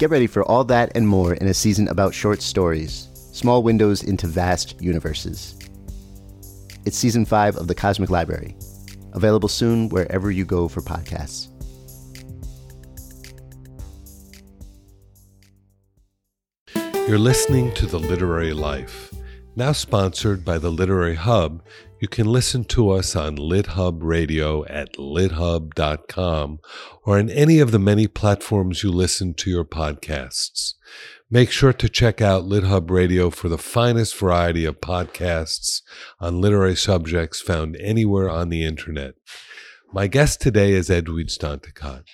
Get ready for all that and more in a season about short stories, small windows into vast universes. It's season five of The Cosmic Library, available soon wherever you go for podcasts. You're listening to The Literary Life, now sponsored by the Literary Hub you can listen to us on LitHub Radio at lithub.com or on any of the many platforms you listen to your podcasts. Make sure to check out LitHub Radio for the finest variety of podcasts on literary subjects found anywhere on the internet. My guest today is Edwidge Danticat.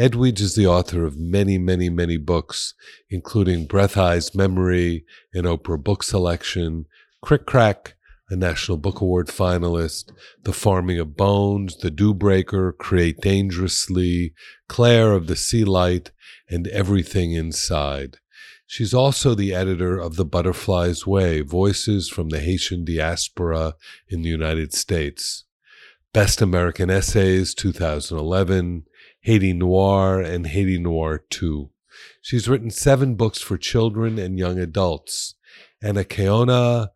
Edwidge is the author of many, many, many books, including Breath Eyes Memory, an Oprah Book Selection, Krik? Krak!, a National Book Award finalist, The Farming of Bones, The Dew Breaker, Create Dangerously, Claire of the Sea Light, and Everything Inside. She's also the editor of The Butterfly's Way Voices from the Haitian Diaspora in the United States. Best American Essays 2011, Haiti Noir, and Haiti Noir 2. She's written seven books for children and young adults. Anacaona,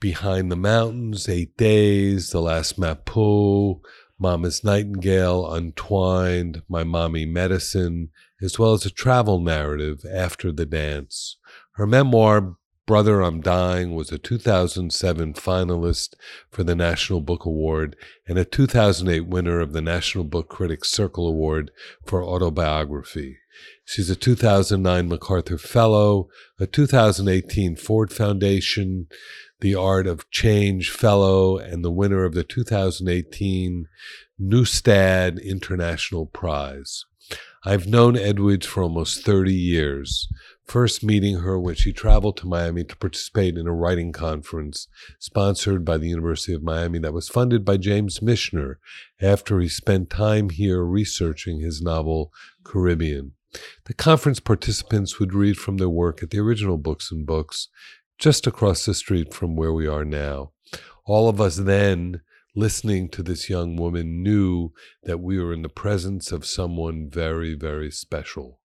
Behind the Mountains, Eight Days, The Last Mapou, Mama's Nightingale, Untwined, My Mommy Medicine, as well as a travel narrative, After the Dance. Her memoir, Brother, I'm Dying, was a 2007 finalist for the National Book Award and a 2008 winner of the National Book Critics Circle Award for autobiography. She's a 2009 MacArthur Fellow, a 2018 Ford Foundation the Art of Change Fellow and the winner of the 2018 Neustadt International Prize. I've known Edwidge for almost 30 years, first meeting her when she traveled to Miami to participate in a writing conference sponsored by the University of Miami that was funded by James Michener after he spent time here researching his novel Caribbean. The conference participants would read from their work at the original Books and Books, just across the street from where we are now. All of us then, listening to this young woman, knew that we were in the presence of someone very, very special.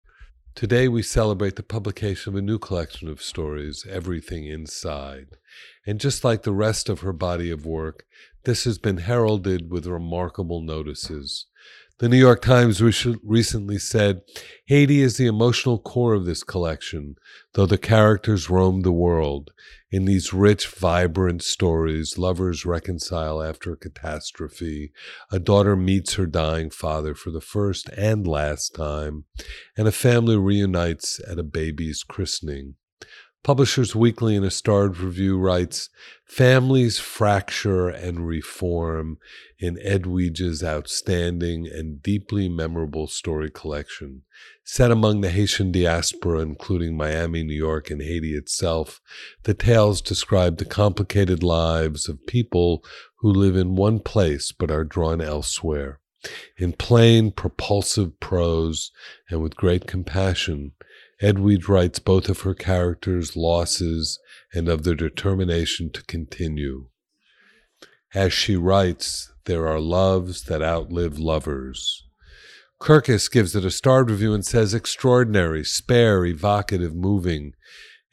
Today, we celebrate the publication of a new collection of stories, Everything Inside. And just like the rest of her body of work, this has been heralded with remarkable notices. The New York Times recently said Haiti is the emotional core of this collection, though the characters roam the world. In these rich, vibrant stories, lovers reconcile after a catastrophe, a daughter meets her dying father for the first and last time, and a family reunites at a baby's christening. Publishers Weekly in a starred review writes Families fracture and reform in Edwidge's outstanding and deeply memorable story collection. Set among the Haitian diaspora, including Miami, New York, and Haiti itself, the tales describe the complicated lives of people who live in one place but are drawn elsewhere. In plain, propulsive prose and with great compassion, Edwidge writes both of her characters' losses and of their determination to continue. As she writes, there are loves that outlive lovers. Kirkus gives it a starred review and says extraordinary, spare, evocative, moving.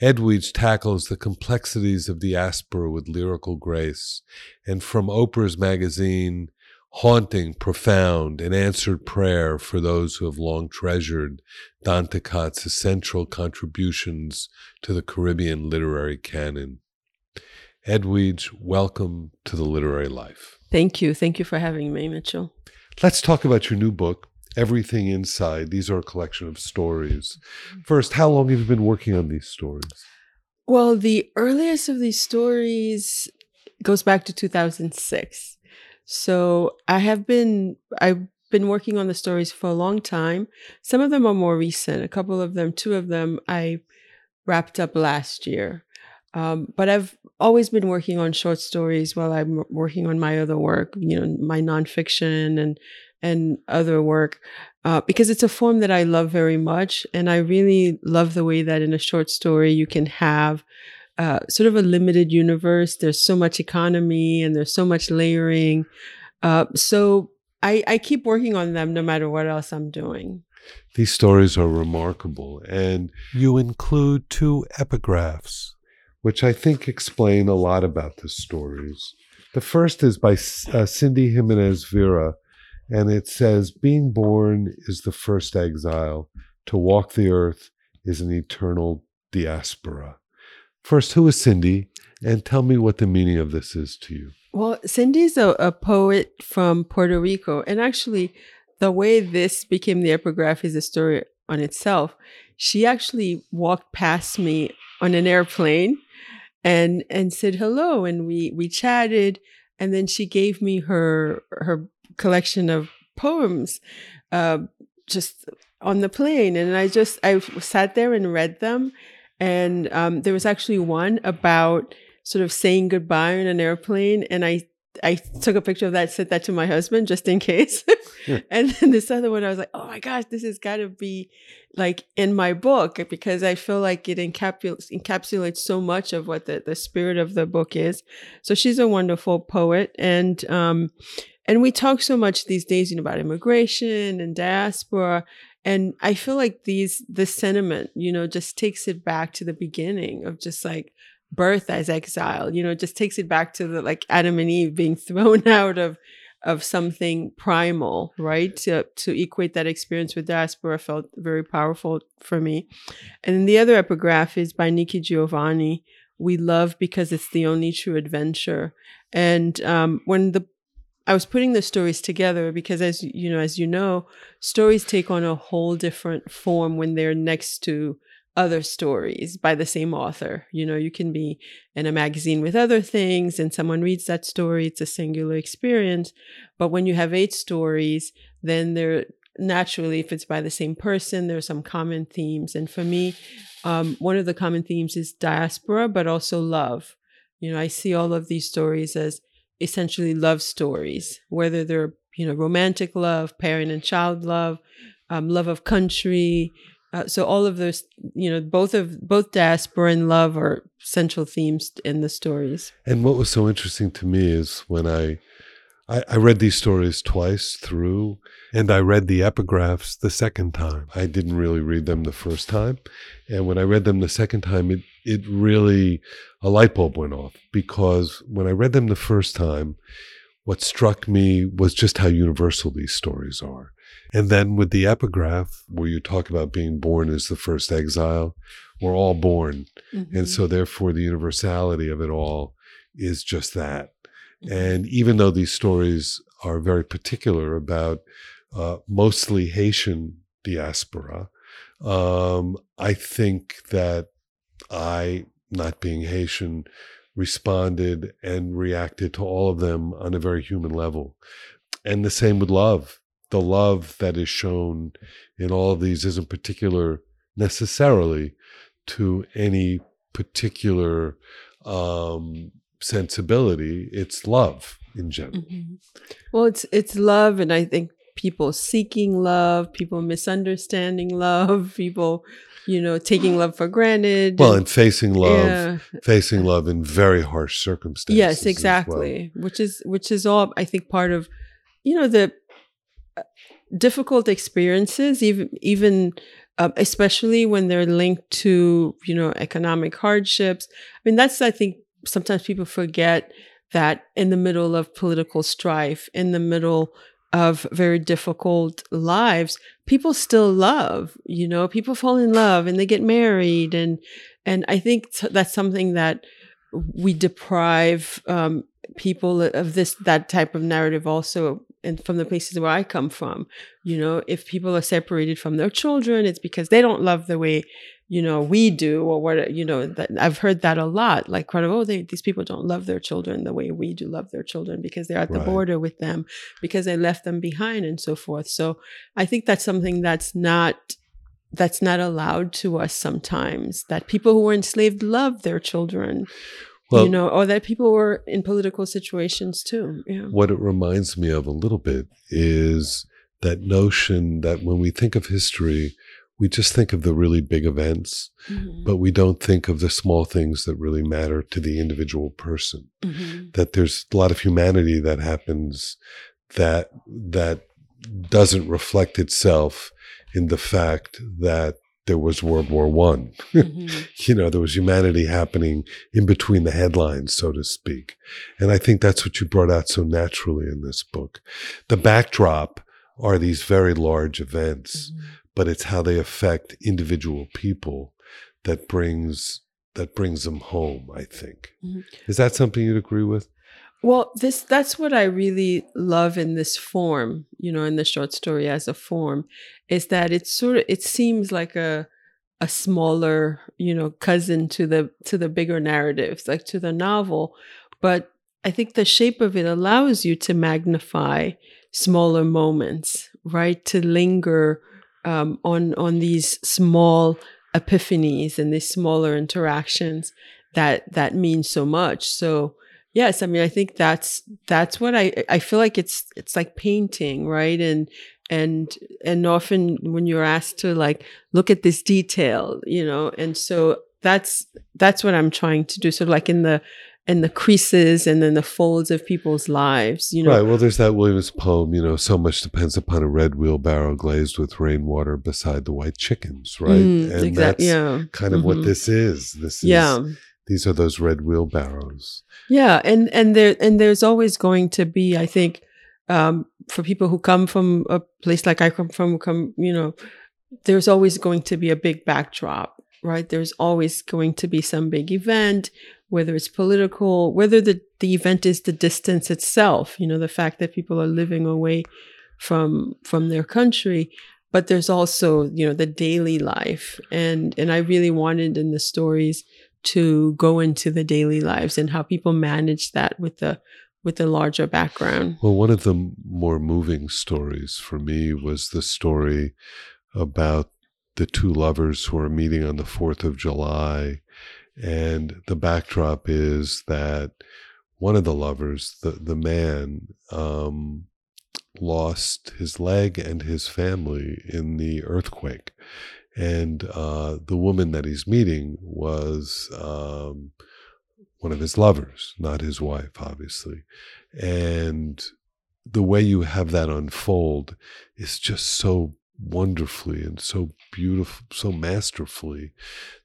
Edwidge tackles the complexities of the diaspora with lyrical grace. And from Oprah's magazine, haunting, profound, and answered prayer for those who have long treasured Danticat's essential contributions to the Caribbean literary canon. Edwidge, welcome to the literary life. Thank you. Thank you for having me, Mitchell. Let's talk about your new book, Everything Inside. These are a collection of stories. First, how long have you been working on these stories? Well, the earliest of these stories goes back to 2006. So I have been I've been working on the stories for a long time. Some of them are more recent. A couple of them, two of them, I wrapped up last year. Um, but I've always been working on short stories while I'm working on my other work, you know, my nonfiction and and other work, uh, because it's a form that I love very much, and I really love the way that in a short story you can have uh, sort of a limited universe. There's so much economy and there's so much layering. Uh, so I, I keep working on them no matter what else I'm doing. These stories are remarkable, and you include two epigraphs which I think explain a lot about the stories. The first is by uh, Cindy Jimenez Vera, and it says, Being born is the first exile. To walk the earth is an eternal diaspora. First, who is Cindy? And tell me what the meaning of this is to you. Well, Cindy's a, a poet from Puerto Rico. And actually, the way this became the epigraph is a story on itself. She actually walked past me on an airplane and and said hello and we we chatted and then she gave me her her collection of poems uh, just on the plane and i just i sat there and read them and um, there was actually one about sort of saying goodbye on an airplane and i I took a picture of that, sent that to my husband just in case. and then this other one, I was like, oh my gosh, this has got to be like in my book because I feel like it encapsulates, encapsulates so much of what the, the spirit of the book is. So she's a wonderful poet. And, um, and we talk so much these days, you know, about immigration and diaspora. And I feel like these, this sentiment, you know, just takes it back to the beginning of just like, birth as exile you know just takes it back to the like adam and eve being thrown out of of something primal right? To to equate that experience with diaspora felt very powerful for me. And then the other epigraph is by nikki giovanni we love because it's the only true adventure. And um, when the I was putting the stories together because as you know as you know stories take on a whole different form when they're next to other stories by the same author. You know, you can be in a magazine with other things and someone reads that story, it's a singular experience. But when you have eight stories, then they're naturally, if it's by the same person, there are some common themes. And for me, um, one of the common themes is diaspora, but also love. You know, I see all of these stories as essentially love stories, whether they're, you know, romantic love, parent and child love, um, love of country, uh, so all of those, you know, both of both diaspora and love are central themes in the stories. And what was so interesting to me is when I, I, I read these stories twice through, and I read the epigraphs the second time. I didn't really read them the first time, and when I read them the second time, it it really a light bulb went off because when I read them the first time, what struck me was just how universal these stories are and then with the epigraph, where you talk about being born as the first exile, we're all born. Mm-hmm. And so, therefore, the universality of it all is just that. Mm-hmm. And even though these stories are very particular about uh, mostly Haitian diaspora, um, I think that I, not being Haitian, responded and reacted to all of them on a very human level. And the same with love the love that is shown in all of these isn't particular necessarily to any particular um, sensibility. It's love in general. Mm-hmm. Well, it's it's love, and I think people seeking love, people misunderstanding love, people, you know, taking love for granted. Well, and facing love, Yeah. facing love in very harsh circumstances. yes as well. exactly which is which is all i think part of you know the uh, difficult experiences even even uh, especially when they're linked to you know economic hardships i mean that's i think sometimes people forget that in the middle of political strife in the middle of very difficult lives people still love you know people fall in love and they get married. And and i think that's something that we deprive um, people of this that type of narrative also and from the places where i come from. You know if people are separated from their children it's because they don't love the way you know we do or what you know that i've heard that a lot like kind of oh they, these people don't love their children the way we do love their children because they're at the Right. border with them because they left them behind and so forth so i think that's something that's not that's not allowed to us sometimes that people who were enslaved love their children Well, you know or that people were in political situations too yeah what it reminds me of a little bit is that notion that when we think of history, we just think of the really big events, Mhm. but we don't think of the small things that really matter to the individual person. Mhm. That there's a lot of humanity that happens that that doesn't reflect itself in the fact that there was World War One. Mhm. you know, there was humanity happening in between the headlines, so to speak. And I think that's what you brought out so naturally in this book. The backdrop are these very large events, but it's how they affect individual people that brings that brings them home, I think. Mhm. Is that something you'd agree with? Well, this that's what I really love in this form, you know, in the short story as a form, is that it's sort of it seems like a a smaller, you know, cousin to the to the bigger narratives, like to the novel, but I think the shape of it allows you to magnify smaller moments, right? To linger um, on on these small epiphanies and these smaller interactions that that mean so much. So yes, I mean I think that's that's what I I feel like it's it's like painting, right? And and and often when you're asked to like look at this detail, you know, and so that's that's what I'm trying to do. So like in the in the creases and then the folds of people's lives, you know. Right. Well, there's that Williams poem, you know, so much depends upon a red wheelbarrow glazed with rainwater beside the white chickens, right? Mm, and exact- that's yeah. kind of what Mhm. this is. This is Yeah. these are those red wheelbarrows. Yeah, and and there and there's always going to be, I think, um, for people who come from a place like I come from, come, you know, there's always going to be a big backdrop, right? There's always going to be some big event, whether it's political, whether the the event is the distance itself, you know, the fact that people are living away from from their country. But there's also you know the daily life. And and i really wanted in the stories to go into the daily lives and how people manage that with the with the larger background. Well, one of the more moving stories for me was the story about the two lovers who are meeting on the 4th of July. And the backdrop is that one of the lovers, the, the man, um, lost his leg and his family in the earthquake. And uh, the woman that he's meeting was um, one of his lovers, not his wife, obviously. And the way you have that unfold is just so wonderfully and so beautiful, so masterfully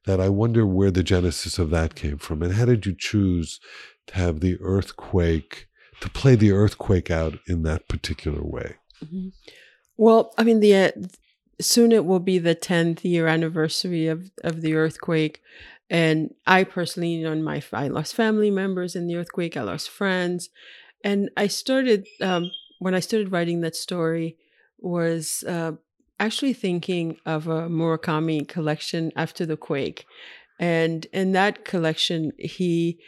that I wonder where the genesis of that came from. And how did you choose to have the earthquake, to play the earthquake out in that particular way? well i mean the uh, soon it will be the 10th year anniversary of of the earthquake and i personally you know my i lost family members in the earthquake i lost friends and i started um, when i started writing that story was uh, actually thinking of a murakami collection after the quake. And in that collection he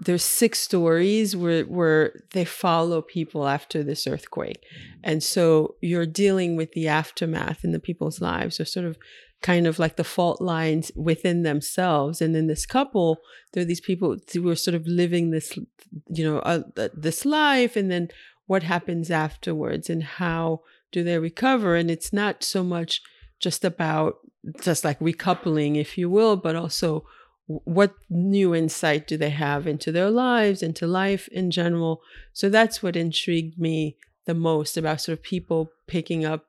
there's six stories where where they follow people after this earthquake. And so you're dealing with the aftermath in the people's lives. Or sort of kind of like the fault lines within themselves. And in this couple there are these people who are sort of living this you know uh, this life and then what happens afterwards and how do they recover? And it's not so much just about just like recoupling, if you will, but also what new insight do they have into their lives, into life in general. So that's what intrigued me the most about sort of people picking up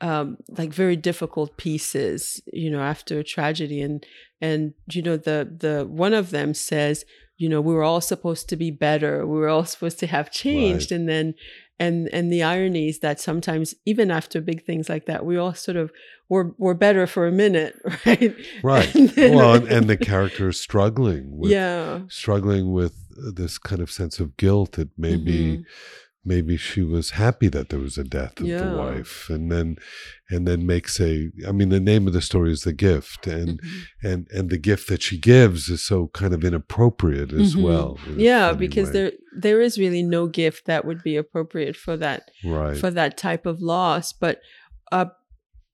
um, like very difficult pieces, you know, after a tragedy, and and you know the the one of them says, you know, we were all supposed to be better, we were all supposed to have changed, right. and then and and the irony is that sometimes even after big things like that, we all sort of were were better for a minute, right? Right. And then, well, and, and the character is struggling, with, yeah, struggling with this kind of sense of guilt that maybe. Mm-hmm maybe she was happy that there was a death of yeah. the wife and then and then makes a i mean the name of the story is the gift and mm-hmm. and and the gift that she gives is so kind of inappropriate as mm-hmm. well yeah because way. there there is really no gift that would be appropriate for that right. for that type of loss but uh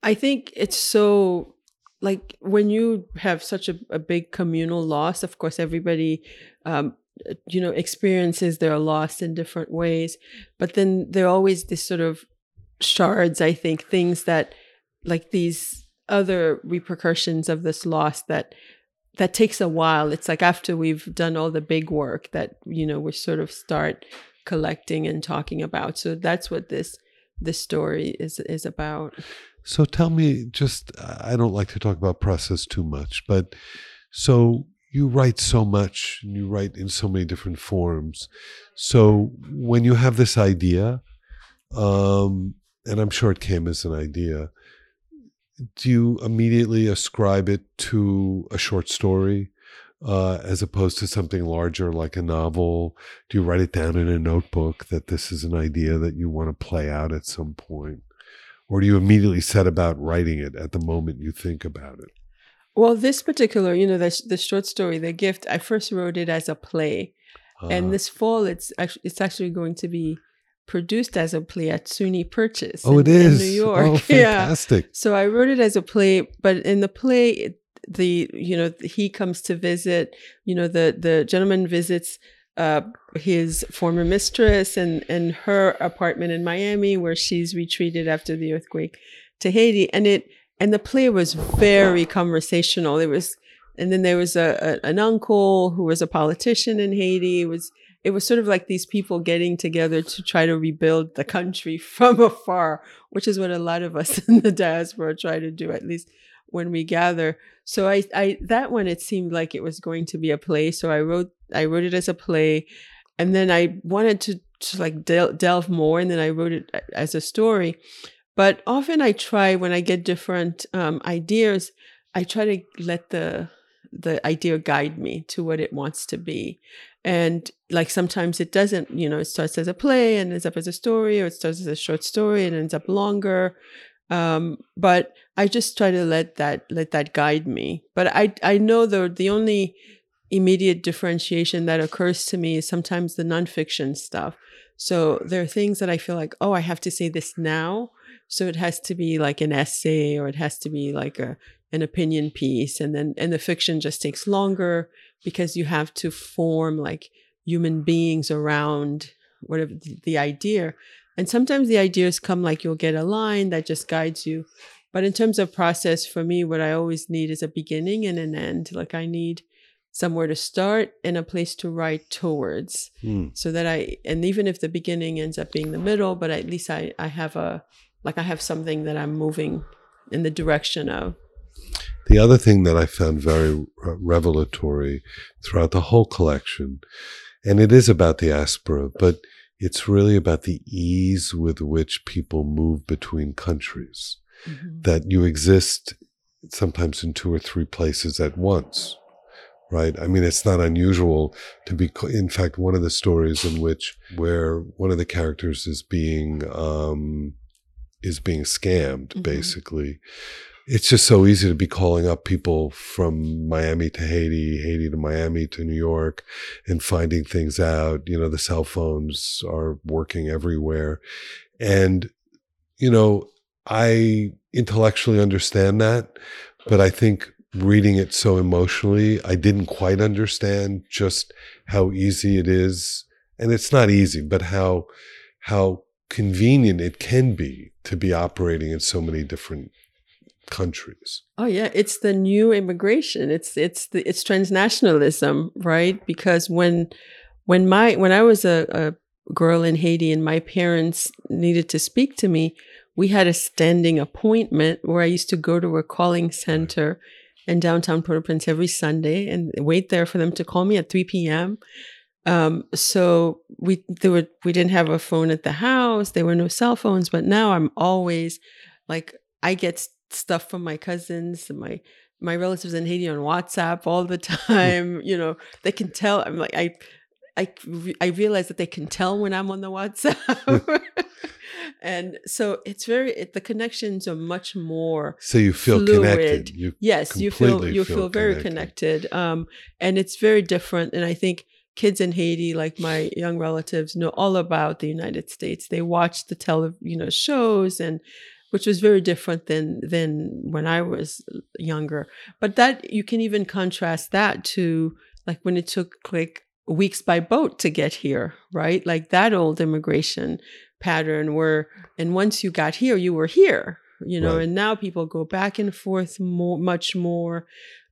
i think it's so like when you have such a, a big communal loss of course everybody um, Uh, you know experiences they're lost in different ways but then there are always this sort of shards i think things that like these other repercussions of this loss that that takes a while. It's like after we've done all the big work that you know we sort of start collecting and talking about. So that's what this this story is is about. So tell me just i don't like to talk about process too much but so you write so much and you write in so many different forms. So when you have this idea, um, and I'm sure it came as an idea, do you immediately ascribe it to a short story uh, as opposed to something larger like a novel? Do you write it down in a notebook that this is an idea that you want to play out at some point? Or do you immediately set about writing it at the moment you think about it? Well, this particular, you know, the, the short story, The Gift, I first wrote it as a play. Uh-huh. And this fall, it's actually, it's actually going to be produced as a play at SUNY Purchase. Oh, in, it is. New York. Oh, fantastic. Yeah. So I wrote it as a play, but in the play, the, you know, he comes to visit, you know, the, the gentleman visits uh, his former mistress and, and her apartment in Miami where she's retreated after the earthquake to Haiti. And it, and the play was very conversational. It was, and then there was a, a, an uncle who was a politician in Haiti. It was it was sort of like these people getting together to try to rebuild the country from afar, which is what a lot of us in the diaspora try to do, at least when we gather. So I, I that one it seemed like it was going to be a play. So I wrote I wrote it as a play, and then I wanted to to like del- delve more, and then I wrote it uh, as a story. But often I try when I get different um, ideas, I try to let the the idea guide me to what it wants to be. And like sometimes it doesn't, you know, it starts as a play and ends up as a story, or it starts as a short story and ends up longer. Um, but I just try to let that let that guide me. But I I know the the only immediate differentiation that occurs to me is sometimes the nonfiction stuff. So there are things that I feel like, oh, I have to say this now. So it has to be like an essay or it has to be like a an opinion piece and then and the fiction just takes longer because you have to form like human beings around whatever the, the idea. And sometimes the ideas come like you'll get a line that just guides you. But in terms of process, for me, what I always need is a beginning and an end. Like I need somewhere to start and a place to write towards mm. so that I, and even if the beginning ends up being the middle, but at least I, I have a, like I have something that I'm moving in the direction of. The other thing that I found very revelatory throughout the whole collection, and it is about diaspora, but it's really about the ease with which people move between countries. Mm-hmm. That you exist sometimes in two or three places at once right? I mean, it's not unusual to be, in fact, one of the stories in which where one of the characters is being, um, is being scammed, mm-hmm. basically. It's just so easy to be calling up people from Miami to Haiti, Haiti to Miami to New York and finding things out. You know, the cell phones are working everywhere. And, you know, I intellectually understand that, but I think reading it so emotionally, I didn't quite understand just how easy it is. And it's not easy, but how, how convenient it can be to be operating in so many different countries. Oh yeah, it's the new immigration. It's it's the it's transnationalism, right? Because when when my when I was a, a girl in Haiti and my parents needed to speak to me, we had a standing appointment where I used to go to a calling center in downtown Port-au-Prince every Sunday and wait there for them to call me at 3 p.m. Um, so we there were we didn't have a phone at the house. There were no cell phones, but now I'm always like I get stuff from my cousins and my my relatives in Haiti on WhatsApp all the time. you know, they can tell. I'm like I I I realize that they can tell when I'm on the WhatsApp. and so it's very it, the connections are much more so you feel fluid. connected you yes you feel you feel, very connected um and it's very different and i think kids in haiti like my young relatives know all about the united states. They watch the tele you know shows and which was very different than than when i was younger. But that you can even contrast that to like when it took like weeks by boat to get here right? Like that old immigration pattern where and once you got here you were here you know Right. and now people go back and forth more much more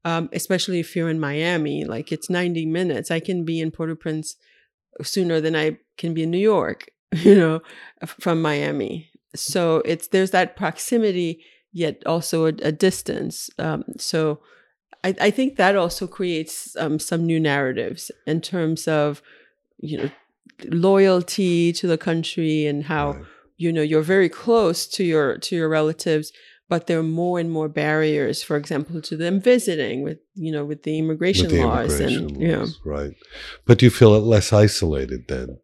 um, especially if you're in miami like it's 90 minutes. I can be in port-au-prince sooner than i can be in new york you know from miami. So it's there's that proximity yet also a, a distance. Um, so I, I think that also creates um, some new narratives in terms of you know loyalty to the country and how Right. you know you're very close to your to your relatives but there are more and more barriers for example to them visiting with you know with the immigration with the laws immigration and yeah. laws, right. But do you feel less isolated then?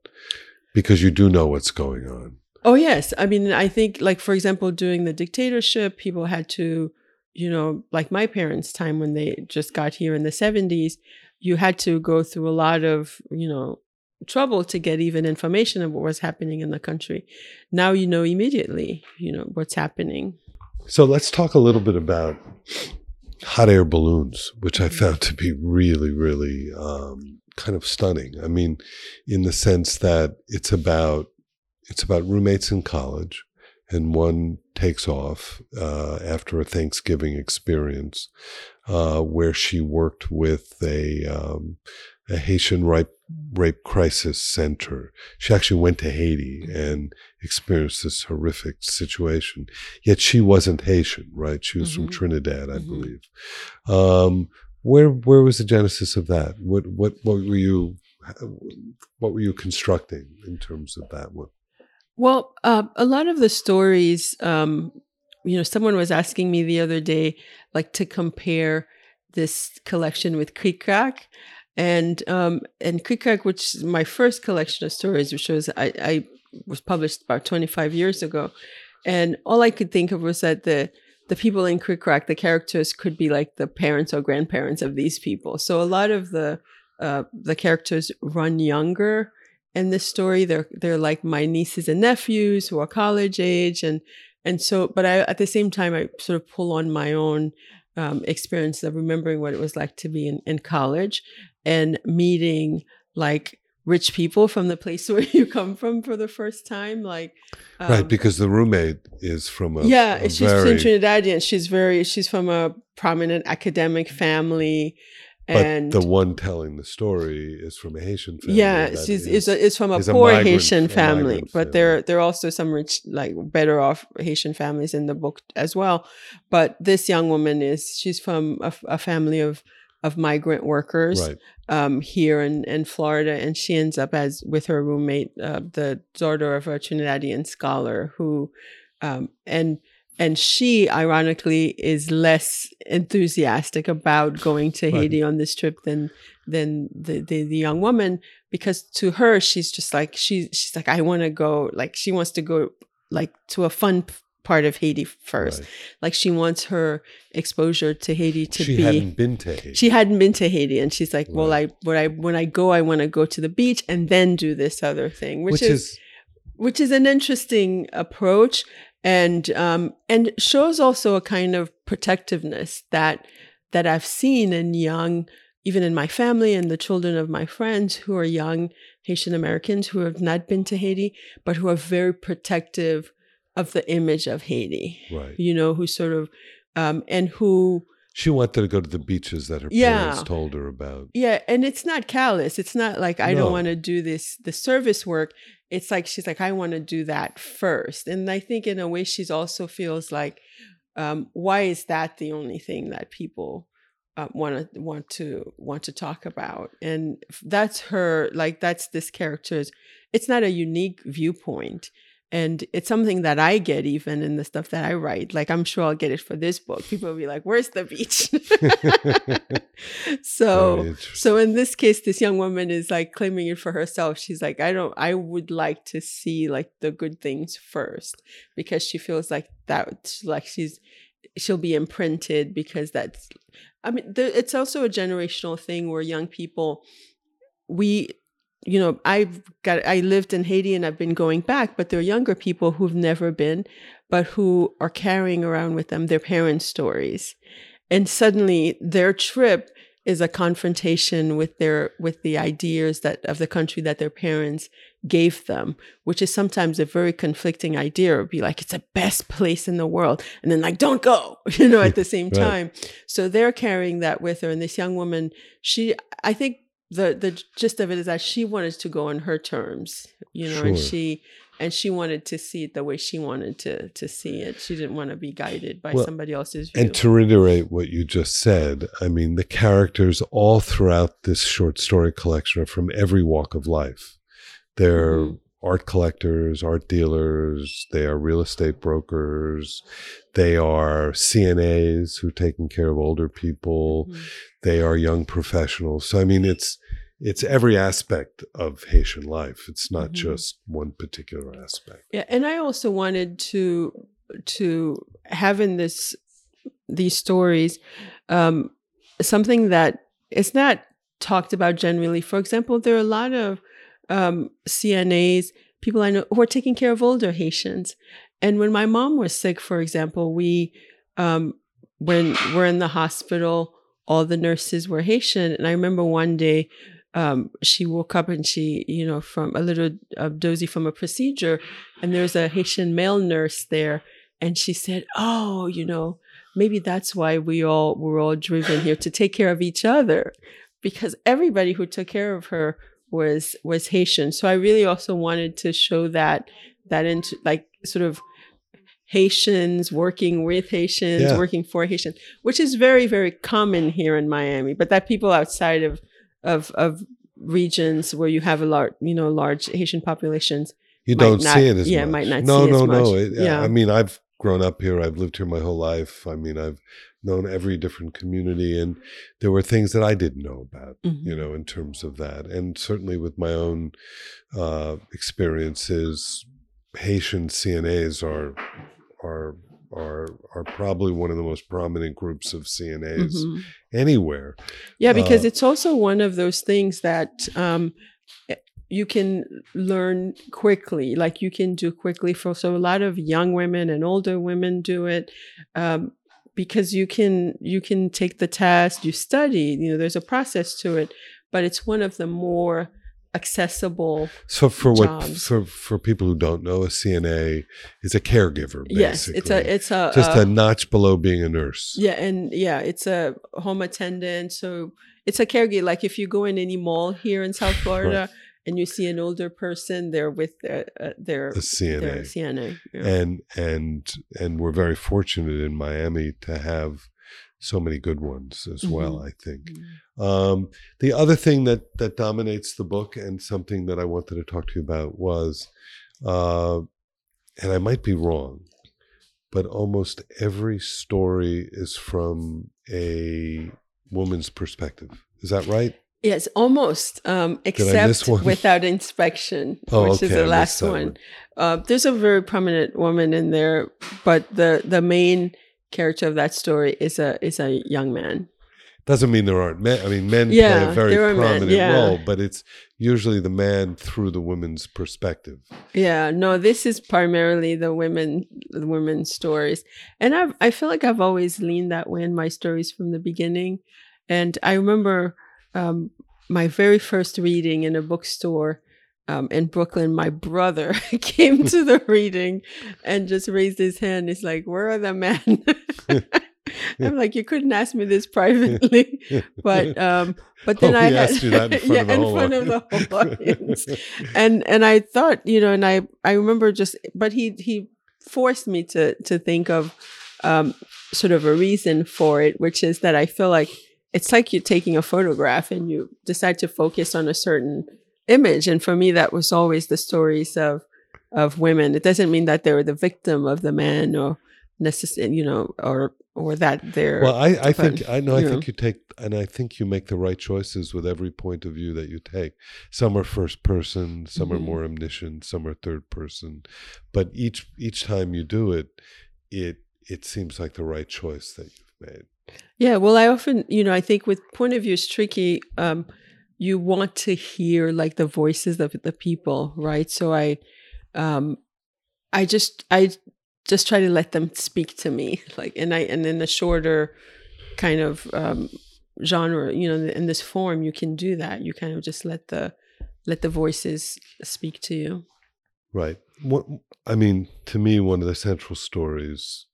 Because you do know what's going on. Oh yes, I mean I think like for example during the dictatorship people had to you know like my parents time when they just got here in the 70s you had to go through a lot of you know trouble to get even information of what was happening in the country. Now you know immediately, you know what's happening. So let's talk a little bit about hot air balloons, which I found to be really, really um, kind of stunning. I mean, in the sense that it's about it's about roommates in college, and one takes off uh, after a Thanksgiving experience uh, where she worked with a um, a Haitian rape rape crisis center. She actually went to Haiti and experienced this horrific situation. Yet she wasn't Haitian, right? She was from Mhm. Trinidad, I Mhm. believe. Um, where where was the genesis of that? What what what were you what were you constructing in terms of that one? Well, uh, a lot of the stories, um, you know, someone was asking me the other day, like to compare this collection with Krikrak. And um, and Krik? Krak!, which is my first collection of stories, which was I, I was published about 25 years ago. And all I could think of was that the the people in Krik? Krak!, the characters could be like the parents or grandparents of these people. So a lot of the uh, the characters run younger in this story. They're they're like my nieces and nephews who are college age, and and so. But I at the same time I sort of pull on my own um, experience of remembering what it was like to be in, in college and meeting like rich people from the place where you come from for the first time, like right, um, because the roommate is from a yeah, a she's very, in Trinidadian. She's very she's from a prominent academic family, but and the one telling the story is from a Haitian family. yeah, she's is- is, a, is from a is a poor migrant- Haitian family, but family. there there are also some rich, like better off Haitian families in the book as well. But this young woman is she's from a family of of migrant workers right. um, here in, in Florida, and she ends up as with her roommate, uh, the daughter of a Trinidadian scholar who, um, and and she ironically is less enthusiastic about going to Right. Haiti on this trip than than the, the the young woman because to her she's just like she she's like I want to go like she wants to go like to a fun part of Haiti first right. like she wants her exposure to Haiti to she be hadn't been to Haiti. she hadn't been to Haiti, and she's like, "Well, I when I when I go, I want to go to the beach and then do this other thing," which, which is, is which is an interesting approach, and um and shows also a kind of protectiveness that that I've seen in young even in my family and the children of my friends who are young Haitian Americans who have not been to Haiti, but who are very protective of the image of Haiti. Right. You know, who sort of, um, and who, She wanted to go to the beaches that her Yeah. parents told her about. yeah, and it's not callous. It's not like I No. don't want to do this, the service work. It's like she's like, I want to do that first. And I think in a way, she's also feels like, um, why is that the only thing that people want to want to want to talk about? And that's her. Like that's this character's. It's not a unique viewpoint. And it's something that I get even in the stuff that I write. Like I'm sure I'll get it for this book. People will be like, "Where's the beach?" so so in this case, this young woman is like claiming it for herself. She's like, I don't, I would like to see like the good things first because she feels like that, like she's, she'll be imprinted because that's, I mean, it's also a generational thing where young people, we, you know, I've got, I lived in Haiti and I've been going back, but there are younger people who've never been, but who are carrying around with them their parents' stories. And suddenly their trip is a confrontation with their with the ideas that of the country that their parents gave them which is sometimes a very conflicting idea or be like it's the best place in the world and then like don't go you know at the same Right. time so they're carrying that with her and this young woman she i think the the gist of it is that she wanted to go on her terms you know and she and she wanted to see it the way she wanted to to see it she didn't want to be guided by Well, somebody else's view And to reiterate what you just said, I mean, the characters all throughout this short story collection are from every walk of life. They're Mhm. art collectors, art dealers, they are real estate brokers, they are CNAs who are taking care of older people, Mhm. they are young professionals. So I mean it's it's every aspect of Haitian life. It's not Mhm. just one particular aspect. Yeah, and I also wanted to to have in this these stories um, something that is not talked about generally. For example, there are a lot of um, CNAs, people I know who are taking care of older Haitians. And when my mom was sick, for example, we um, when we're in the hospital, all the nurses were Haitian, and I remember one day um, she woke up and she, you know, from a little uh, dozy from a procedure, and there's a Haitian male nurse there, and she said, "Oh, you know, maybe that's why we all were all driven here to take care of each other, because everybody who took care of her was was Haitian. So I really also wanted to show that that into like sort of Haitians working with Haitians, Yeah. working for Haitians, which is very very common here in Miami, but that people outside of of of regions where you have a large you know large Haitian populations You don't not- see it as yeah, much. might not no, no, no. It, Yeah. I mean, I've grown up here. I've lived here my whole life. I mean, I've known every different community, and there were things that I didn't know about. Mhm. You know, in terms of that, and certainly with my own uh, experiences, Haitian CNAs are are are are probably one of the most prominent groups of CNAs Mhm. anywhere. Yeah, because Uh, it's also one of those things that um, you can learn quickly, like you can do quickly. For so a lot of young women and older women do it um, because you can you can take the test, you study. You know, there's a process to it, but it's one of the more accessible. So for what jobs. for for people who don't know, a CNA is a caregiver. Basically. Yes, it's a it's a just a- a notch below being a nurse. Yeah, and yeah, it's a home attendant. So it's a caregiver. Like if you go in any mall here in South Florida and you see an older person, they're with their uh, their A CNA. their CNA. Yeah. and and and we're very fortunate in Miami to have so many good ones as well. Mhm. I think um, the other thing that that dominates the book and something that I wanted to talk to you about was, uh, and I might be wrong, but almost every story is from a woman's perspective. Is that right? Yes, almost. Um, except without inspection, Oh, which is okay, I the last one. one. Uh, there's a very prominent woman in there, but the the main character of that story is a is a young man. Doesn't mean there aren't men. I mean, men play a very men, prominent yeah. role, but it's usually the man through the woman's perspective. Yeah, no, this is primarily the women, the women's stories, and I I feel like I've always leaned that way in my stories from the beginning. And I remember um, my very first reading in a bookstore um, in Brooklyn, my brother came to the reading and just raised his hand. He's like, "Where are the men?" I'm like, "You couldn't ask me this privately," but um, but then Oh, I had asked you that in front yeah, of the in front of the whole audience, and and I thought, you know, and I I remember just, but he he forced me to to think of um, sort of a reason for it, which is that I feel like it's like you're taking a photograph and you decide to focus on a certain image. And for me, that was always the stories of of women. It doesn't mean that they were the victim of the man or necessary, you know, or or that they're Well, I, I think I know. I think you take, and I think you make the right choices with every point of view that you take. Some are first person, some are Mhm. more omniscient, some are third person, but each each time you do it, it it seems like the right choice that you've made. Yeah, well, I often, you know, I think with point of view is tricky. Um, you want to hear like the voices of the people, right? So I, um, I just, I just try to let them speak to me, like, and I, and in a shorter kind of um, genre, you know, in this form, you can do that. You kind of just let the, let the voices speak to you. Right. What I mean, to me, one of the central stories,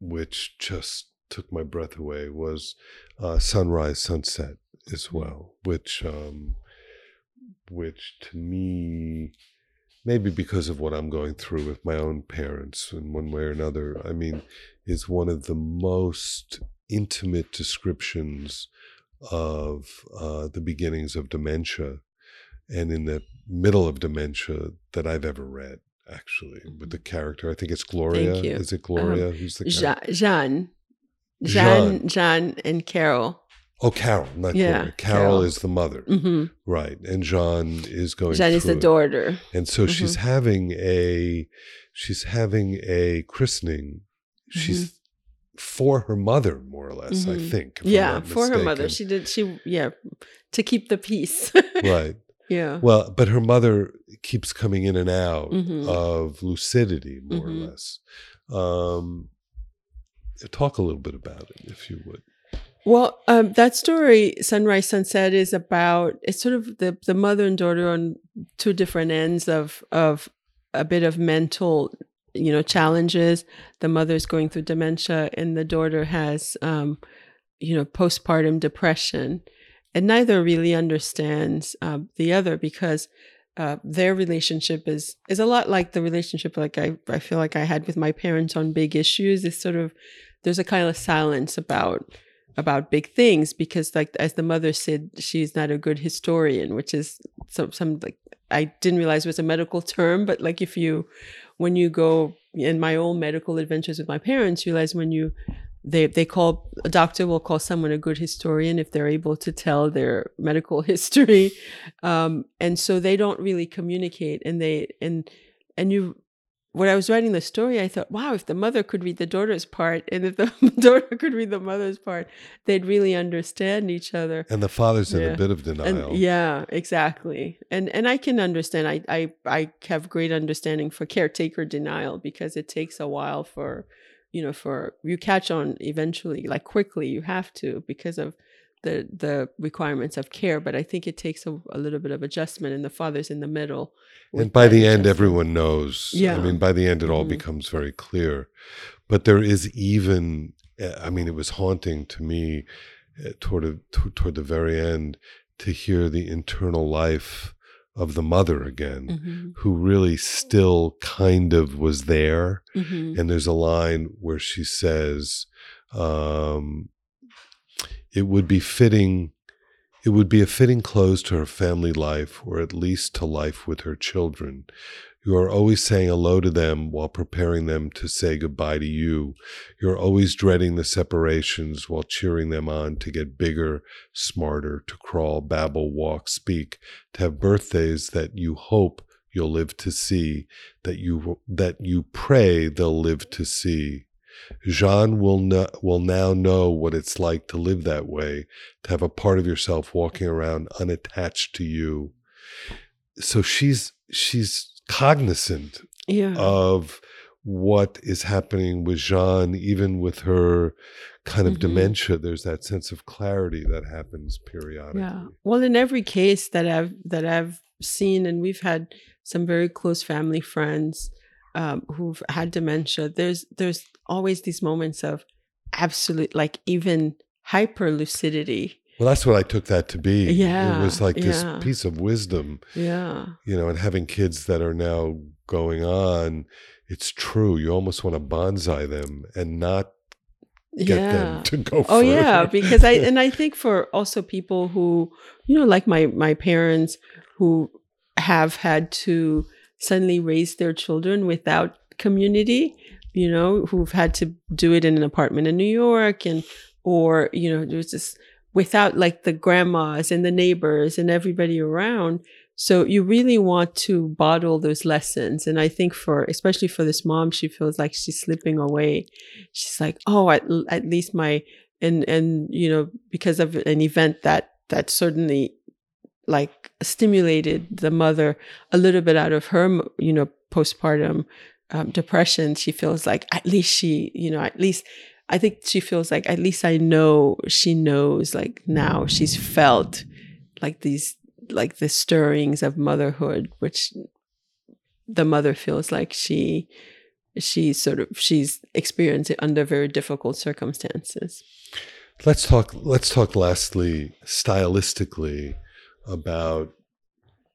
which just took my breath away, was uh, Sunrise, Sunset as well, which, um, which to me, maybe because of what I'm going through with my own parents in one way or another, I mean, is one of the most intimate descriptions of uh, the beginnings of dementia and in the middle of dementia that I've ever read. Actually, with the character, I think it's Gloria. you. Is it Gloria? Who's the character? Jean, Jean. Jean, Jean, and Carol. Oh, Carol, not Yeah. Carol, Carol. is the mother, hmm right? And Jean is going. Jean is the through it. daughter. and so Mhm. she's having a she's having a christening. She's Mm-hmm. for her mother, more or less. I Mhm. think. yeah, for her mother. She did. She yeah, to keep the peace. right. yeah. Well, but her mother keeps coming in and out Mhm. of lucidity, more or less. Um, talk a little bit about it, if you would. Well, um, that story, Sunrise Sunset, is about it's sort of the the mother and daughter on two different ends of of a bit of mental, you know, challenges. The mother's going through dementia, and the daughter has, um, you know, postpartum depression, and neither really understands um, the other because uh, their relationship is is a lot like the relationship like I I feel like I had with my parents on big issues. It's sort of there's a kind of silence about about big things because like as the mother said she's not a good historian which is some some like i didn't realize was a medical term but like if you when you go in my own medical adventures with my parents you realize when you they they call a doctor will call someone a good historian if they're able to tell their medical history. Um and so they don't really communicate and they and and you when I was writing the story, I thought, wow, if the mother could read the daughter's part and if the daughter could read the mother's part, they'd really understand each other. And the father's in Yeah. a bit of denial. And yeah, exactly. And and I can understand. I I I have great understanding for caretaker denial because it takes a while for, you know, for you catch on eventually, like quickly. You have to because of the the requirements of care. But I think it takes a, a little bit of adjustment, and the father's in the middle. and by the end, everyone knows. yeah I mean, by the end, it all Mhm. becomes very clear. But there is even, uh, I mean, it was haunting to me uh, toward, a, t- toward the very end to hear the internal life of the mother again, Mhm, who really still kind of was there. mhm. And there's a line where she says, um, it would be fitting it would be a fitting close to her family life or at least to life with her children. You are always saying hello to them while preparing them to say goodbye to you. You're always dreading the separations while cheering them on to get bigger smarter to crawl babble walk speak to have birthdays that you hope you'll live to see that you that you pray they'll live to see Jean will no, will now know what it's like to live that way, to have a part of yourself walking around unattached to you. So she's she's cognizant Yeah. of what is happening with Jean, even with her kind of Mhm. dementia. There's that sense of clarity that happens periodically. Yeah. Well, in every case that I've that I've seen, and we've had some very close family friends um, who've had dementia. There's there's always these moments of absolute, like even hyper lucidity. Well, that's what I took that to be. Yeah, It was like this yeah. piece of wisdom, Yeah. you know, and having kids that are now going on, it's true. You almost want to bonsai them and not get yeah. them to go Oh yeah, because I and I think for also people who you know like my my parents who have had to suddenly raise their children without community, you know, who've had to do it in an apartment in New York and or you know there's this without like the grandmas and the neighbors and everybody around. So you really want to bottle those lessons. And I think for, especially for this mom, she feels like she's slipping away. She's like, oh, at, at least my, and, and, you know, because of an event that, that certainly like stimulated the mother a little bit out of her, you know, postpartum um, depression. She feels like at least she, you know, at least I think she feels like at least I know she knows like now she's felt like these like the stirrings of motherhood which the mother feels like she she sort of she's experienced it under very difficult circumstances. Let's talk. Let's talk. Lastly, stylistically, about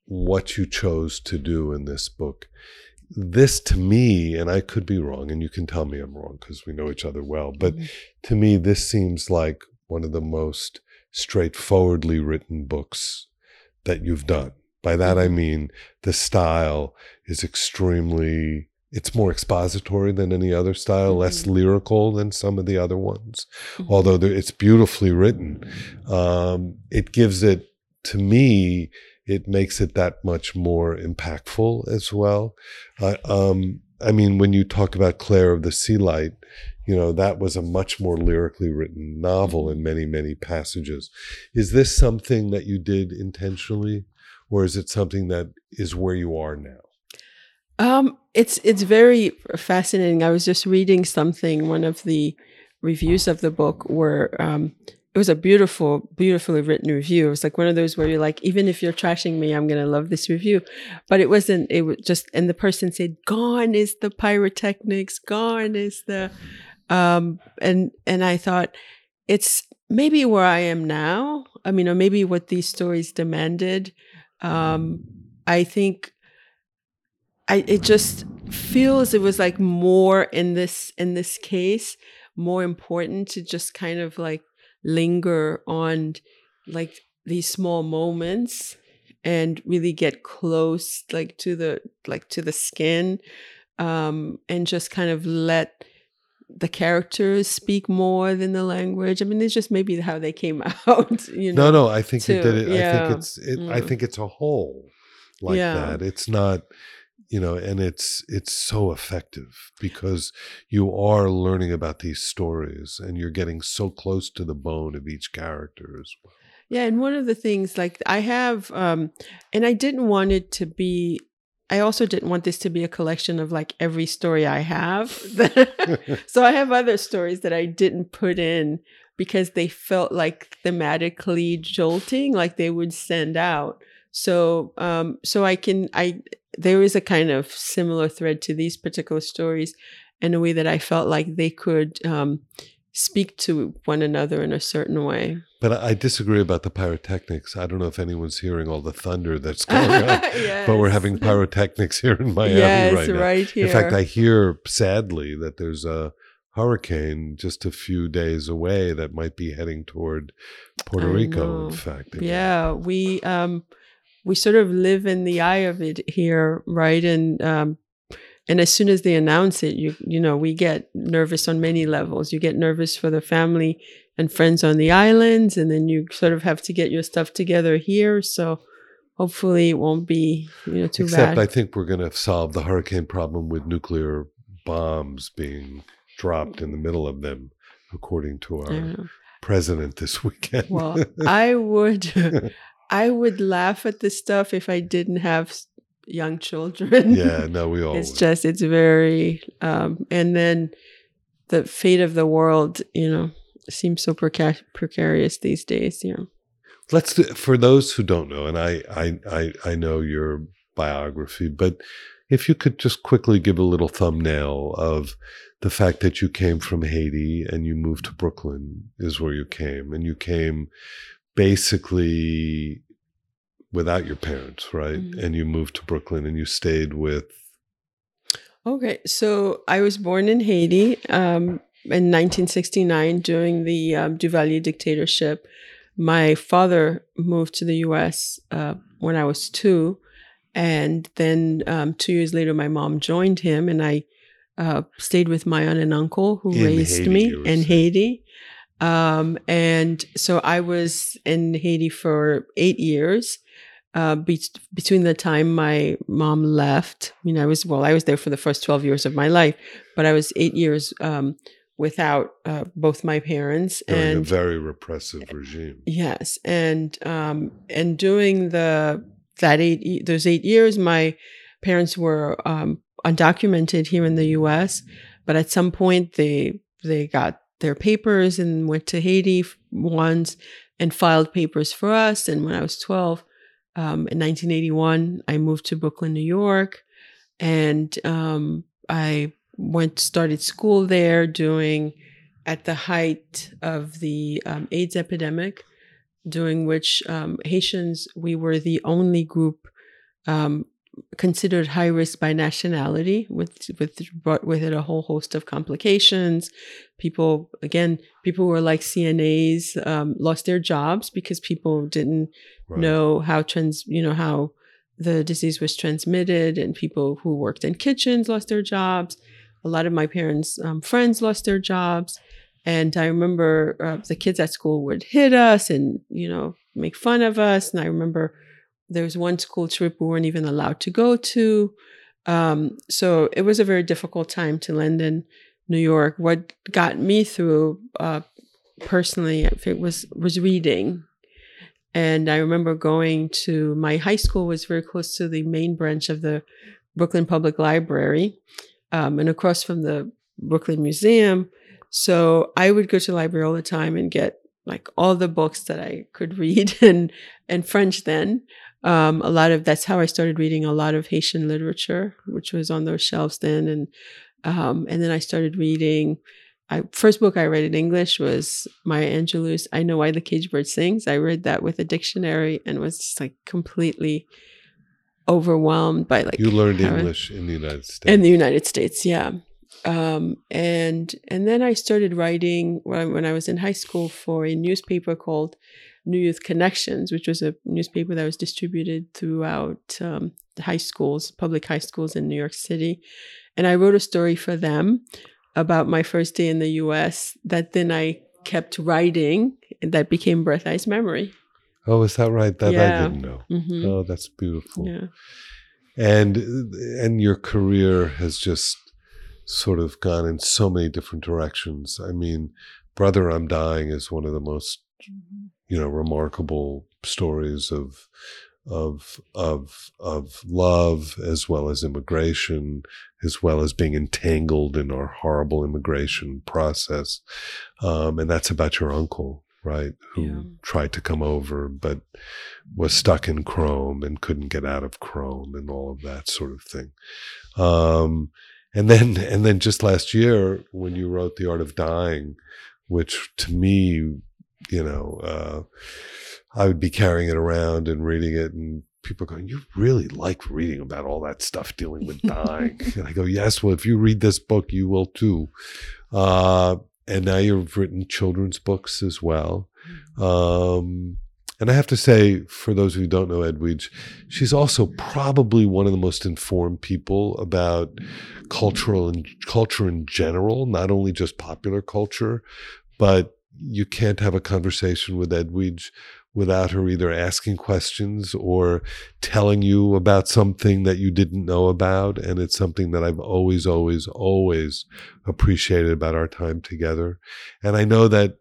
what you chose to do in this book. This, to me, and I could be wrong, and you can tell me I'm wrong because we know each other well. But mm-hmm. to me, this seems like one of the most straightforwardly written books that you've done. By that I mm-hmm. mean the style is extremely. It's more expository than any other style, less mm-hmm. lyrical than some of the other ones although it's beautifully written. Um, it gives it, to me, it makes it that much more impactful as well. I um, I mean, when you talk about Claire of the Sea Light, you know, that was a much more lyrically written novel in many, many passages. Is this something that you did intentionally, or is it something that is where you are now? Um, it's it's very fascinating. I was just reading something, one of the reviews of the book, where um, it was a beautiful, beautifully written review. It was like one of those where you're like, even if you're trashing me, I'm gonna love this review. But it wasn't. It was just, and the person said, "Gone is the pyrotechnics. Gone is the," um, and and I thought, it's maybe where I am now. I mean, or maybe what these stories demanded. Um, I think I it just feels it was like more in this in this case more important to just kind of like linger on like these small moments and really get close like to the like to the skin um and just kind of let the characters speak more than the language. I mean, it's just maybe how they came out. You know, no, no, I think you did it. I think it's. It, I Mm. think it's a whole like Yeah. that. It's not, you know, and it's it's so effective because you are learning about these stories and you're getting so close to the bone of each character as well. Yeah, and one of the things like I have, um, and I didn't want it to be. I also didn't want this to be a collection of like every story I have. so I have other stories that I didn't put in because they felt like thematically jolting, like they would send out. So, um, so I can, I there is a kind of similar thread to these particular stories, in a way that I felt like they could um, speak to one another in a certain way. But I disagree about the pyrotechnics. I don't know if anyone's hearing all the thunder that's going on. But we're having pyrotechnics here in Miami yes, right now. right here. In fact, I hear sadly that there's a hurricane just a few days away that might be heading toward Puerto Rico. In fact, yeah, we um we sort of live in the eye of it here, right? And um and as soon as they announce it, you you know, we get nervous on many levels. You get nervous for the family and friends on the islands, and then you sort of have to get your stuff together here. So hopefully it won't be, you know, too Except bad. Except I think we're going to solve the hurricane problem with nuclear bombs being dropped in the middle of them, according to our president this weekend. Well, I would I would laugh at this stuff if I didn't have young children. Yeah, no, we all. it's would. just it's very um, and then the fate of the world, you know, seems so preca- precarious these days. You know. Let's do, for those who don't know, and I, I, I, I know your biography, but if you could just quickly give a little thumbnail of the fact that you came from Haiti and you moved to Brooklyn is where you came, and you came basically without your parents, right? Mhm. And you moved to Brooklyn and you stayed with. Okay, so I was born in Haiti um, in 1969 during the um, Duvalier dictatorship. My father moved to the U.S. Uh, when I was two, and then um, two years later, my mom joined him, and I uh, stayed with my aunt and uncle who In raised Haiti, me in saying. Haiti. Um, and so I was in Haiti for eight years uh, be- between the time my mom left, I mean, I was, well, I was there for the first 12 years of my life, but I was eight years um, without uh, both my parents. During a very repressive regime. yes. And, um, and doing the, that eight, those eight years, my parents were um, undocumented here in the US, but at some point they, they got their papers and went to Haiti once and filed papers for us. And when I was 12, um, in 1981, I moved to Brooklyn, New York, and um, I went started school there doing at the height of the um, AIDS epidemic, during which um, Haitians we were the only group um, considered high risk by nationality, with with brought with it a whole host of complications. People again, people who were like CNAs um, lost their jobs because people didn't Right. know how trans you know how the disease was transmitted and people who worked in kitchens lost their jobs. A lot of my parents um, friends lost their jobs. And i remember uh, the kids at school would hit us and you know make fun of us. And i remember there was one school trip we weren't even allowed to go to. Um, so it was a very difficult time to land in new york what got me through uh, personally it was was reading and I remember going to my high school was very close to the main branch of the Brooklyn Public Library, um, and across from the Brooklyn Museum. So I would go to the library all the time and get like all the books that I could read and and French then. Um, a lot of that's how I started reading a lot of Haitian literature, which was on those shelves then, and um, and then I started reading. I, first book I read in English was Maya Angelou's "I Know Why the Cage Bird Sings." I read that with a dictionary and was just like completely overwhelmed by like You learned English in the United States. in the United States, yeah. Um, and and then I started writing when when I was in high school for a newspaper called New Youth Connections, which was a newspaper that was distributed throughout um, the high schools, public high schools in New York City. And I wrote a story for them about my first day in the U.S. that then I kept writing, and that became Breath Eyes Memory. oh, is that right? That I didn't know. hmm Oh, that's beautiful. Yeah. and and your career has just sort of gone in so many different directions i mean brother i'm dying is one of the most you know remarkable stories of of of of love as well as immigration as well as being entangled in our horrible immigration process um, and that's about your uncle right who Yeah. tried to come over but was stuck in Krome and couldn't get out of Krome and all of that sort of thing um, and then and then just last year when you wrote the art of dying which to me you know uh, i would be carrying it around and reading it and people are going you really like reading about all that stuff dealing with dying. And i go yes well if you read this book you will too. Uh, and now you've written children's books as well. Um, and I have to say, for those who don't know Edwidge, she's also probably one of the most informed people about cultural and culture in general, not only just popular culture, but you can't have a conversation with Edwidge without her either asking questions or telling you about something that you didn't know about. And it's something that I've always, always, always appreciated about our time together. And I know that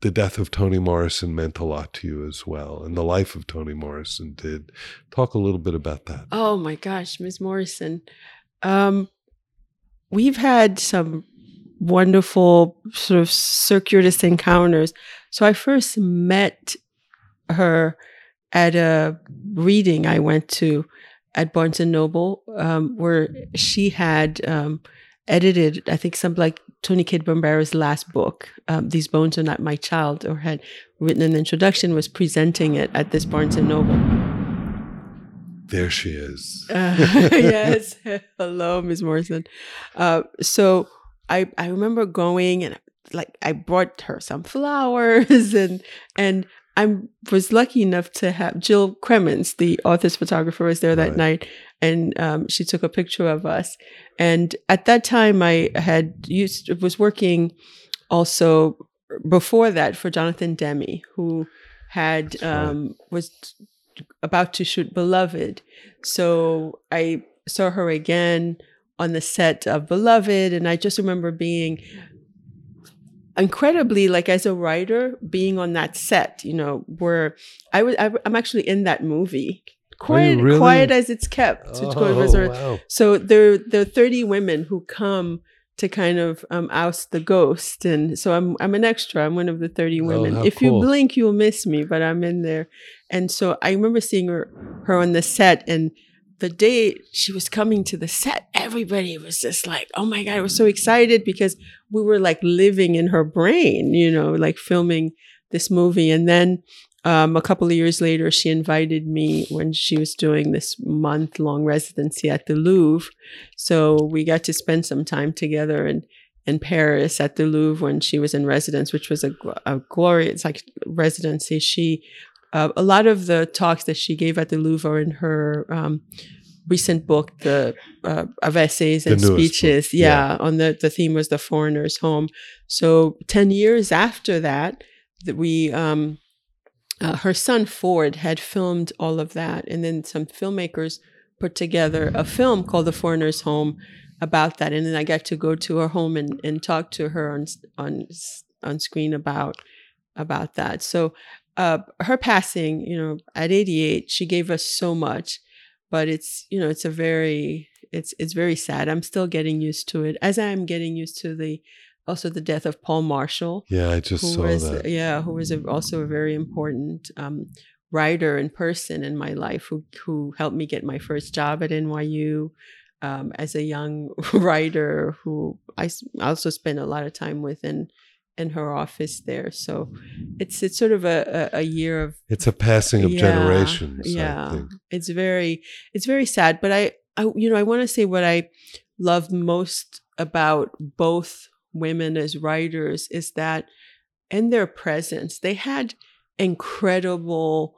the death of Toni Morrison meant a lot to you as well, and the life of Toni Morrison did. Talk a little bit about that. Oh my gosh, Ms. Morrison. Um, we've had some wonderful sort of circuitous encounters. So I first met her at a reading I went to at Barnes and Noble, um, where she had um, edited, I think, some like Toni Cade Bambara's last book, um, "These Bones Are Not My Child," or had written an introduction, was presenting it at this Barnes and Noble. There she is. Uh, yes, hello, Ms. Morrison. Uh, so I I remember going and like I brought her some flowers and and I was lucky enough to have Jill Krementz, the author's photographer, was there that Right. night, and um, she took a picture of us. And at that time, I had used was working also before that for Jonathan Demme, who had right. um, was about to shoot Beloved. So I saw her again on the set of Beloved, and I just remember being incredibly like as a writer being on that set you know where i was I, i'm actually in that movie quiet really? quiet as it's kept Oh, a- wow. so there there are 30 women who come to kind of um, oust the ghost and so i'm i'm an extra i'm one of the 30 women Oh, if cool. you blink you'll miss me but i'm in there and so i remember seeing her her on the set and the day she was coming to the set everybody was just like oh my god i was so excited because we were like living in her brain you know like filming this movie and then um, a couple of years later she invited me when she was doing this month long residency at the louvre so we got to spend some time together in in Paris at the Louvre when she was in residence, which was a, a glorious like residency. She uh, a lot of the talks that she gave at the Louvre in her um, recent book, the uh, of essays and speeches. yeah. Yeah, on the the theme was the foreigner's home. So ten years after that, that we. Um, uh, her son Ford had filmed all of that, and then some filmmakers put together a film called The Foreigner's Home about that. And then I got to go to her home and, and talk to her on on on screen about about that. So uh, her passing, you know, at 88, she gave us so much, but it's you know it's a very it's it's very sad. I'm still getting used to it, as I am getting used to the also the death of Paule Marshall Yeah, I just saw was that. yeah who was a, also a very important um, writer and person in my life who who helped me get my first job at NYU um, as a young writer who I also spent a lot of time with in in her office there so it's it's sort of a, a, a year of It's a passing of yeah, generations. I Yeah, think. it's very it's very sad. But I, I you know, I want to say what I love most about both women as writers is that in their presence they had incredible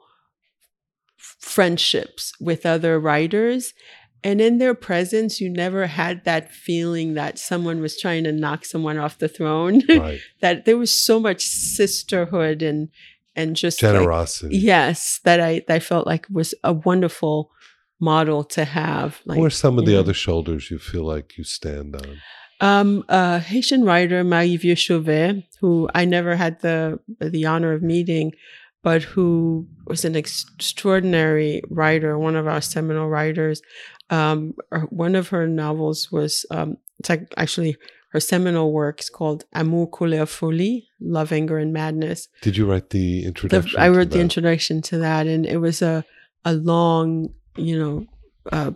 friendships with other writers. And in their presence, you never had that feeling that someone was trying to knock someone off the throne. Right. that there was so much sisterhood and and just like- Generosity. yes, that I that I felt like was a wonderful model to have. Like, or some of the know. other shoulders you feel like you stand on. Um, a Haitian writer Marie-Vieux Chauvet, who I never had the the honor of meeting, but who was an extraordinary writer, one of our seminal writers. Um, one of her novels was um, it's actually her seminal work is called Amour, Colère, Folie, Love, Anger, and Madness. Did you write the the, introduction? I to wrote the introduction to that, and it was a a long, you know, uh,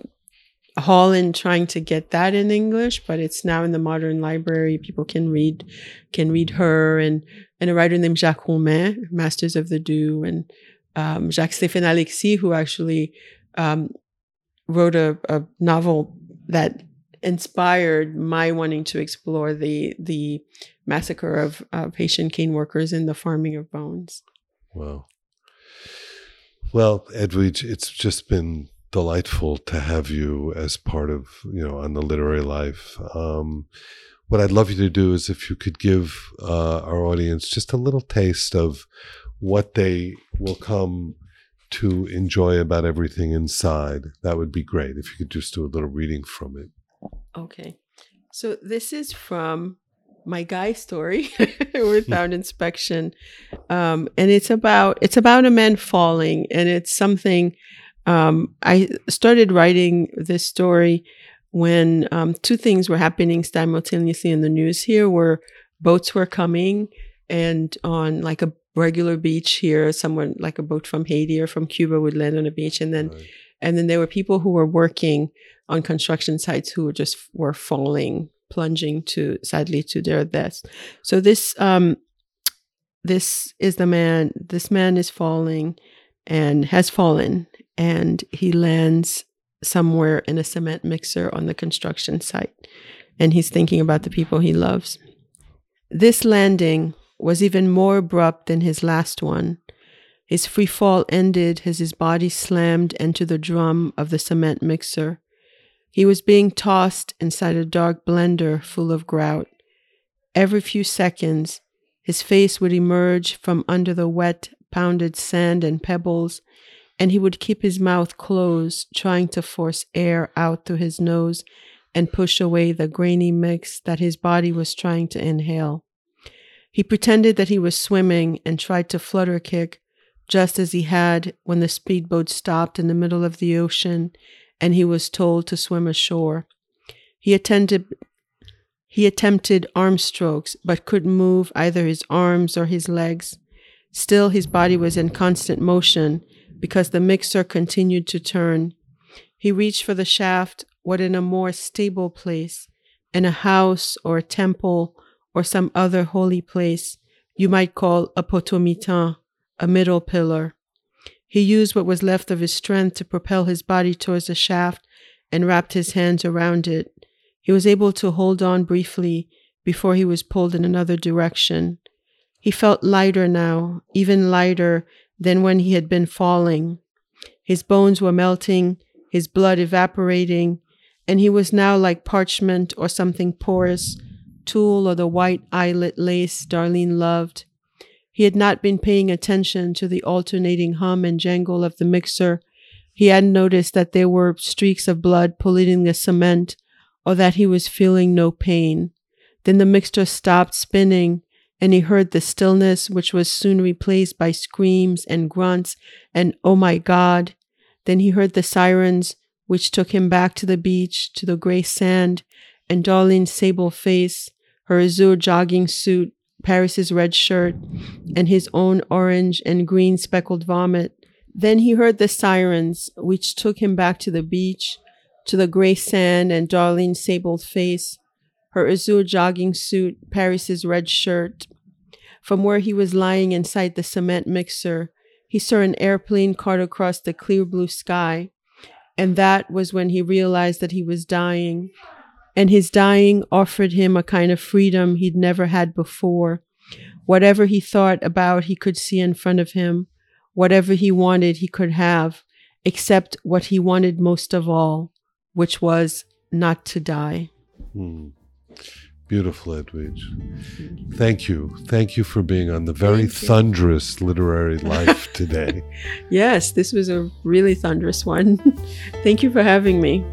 haul in trying to get that in English, but it's now in the modern library. People can read can read her and and a writer named Jacques Roumain, Masters of the Dew, and um, Jacques Stéphane Alexis, who actually um, wrote a, a novel that inspired my wanting to explore the the massacre of, of Haitian cane workers in the farming of bones. Wow. Well, Edwidge, it's just been delightful to have you as part of, you know, on the literary life. Um, what I'd love you to do is if you could give uh, our audience just a little taste of what they will come to enjoy about everything inside, that would be great. If you could just do a little reading from it. Okay. So this is from my guy story without inspection, um, and it's about it's about a man falling, and it's something. Um, I started writing this story when um, two things were happening simultaneously in the news here, where boats were coming, and on like a regular beach here, someone like a boat from Haiti or from Cuba would land on a beach, and then right. and then there were people who were working on construction sites who were just were falling plunging to sadly to their deaths. So this um this is the man this man is falling and has fallen and he lands somewhere in a cement mixer on the construction site and he's thinking about the people he loves. This landing was even more abrupt than his last one. His free fall ended as his body slammed into the drum of the cement mixer. He was being tossed inside a dark blender full of grout. Every few seconds, his face would emerge from under the wet, pounded sand and pebbles, and he would keep his mouth closed, trying to force air out through his nose and push away the grainy mix that his body was trying to inhale. He pretended that he was swimming and tried to flutter kick, just as he had when the speedboat stopped in the middle of the ocean and he was told to swim ashore. He attended he attempted arm strokes, but couldn't move either his arms or his legs. Still, his body was in constant motion because the mixer continued to turn. He reached for the shaft, what in a more stable place, in a house or a temple or some other holy place you might call a potomitan, a middle pillar. He used what was left of his strength to propel his body towards the shaft and wrapped his hands around it. He was able to hold on briefly before he was pulled in another direction. He felt lighter now, even lighter than when he had been falling. His bones were melting, his blood evaporating, and he was now like parchment or something porous, tulle or the white eyelet lace Darlene loved. He had not been paying attention to the alternating hum and jangle of the mixer. He hadn't noticed that there were streaks of blood polluting the cement or that he was feeling no pain. Then the mixture stopped spinning and he heard the stillness, which was soon replaced by screams and grunts and oh my God. Then he heard the sirens, which took him back to the beach, to the gray sand, and Darlene's sable face, her azure jogging suit, Paris's red shirt, and his own orange and green speckled vomit. Then he heard the sirens, which took him back to the beach, to the gray sand and Darlene's sable face, her azure jogging suit, Paris's red shirt. From where he was lying inside the cement mixer, he saw an airplane cart across the clear blue sky, and that was when he realized that he was dying and his dying offered him a kind of freedom he'd never had before. Whatever he thought about, he could see in front of him. Whatever he wanted, he could have, except what he wanted most of all, which was not to die. Hmm. Beautiful, Edwidge. Thank you. Thank you for being on the very thunderous literary life today. yes, this was a really thunderous one. Thank you for having me.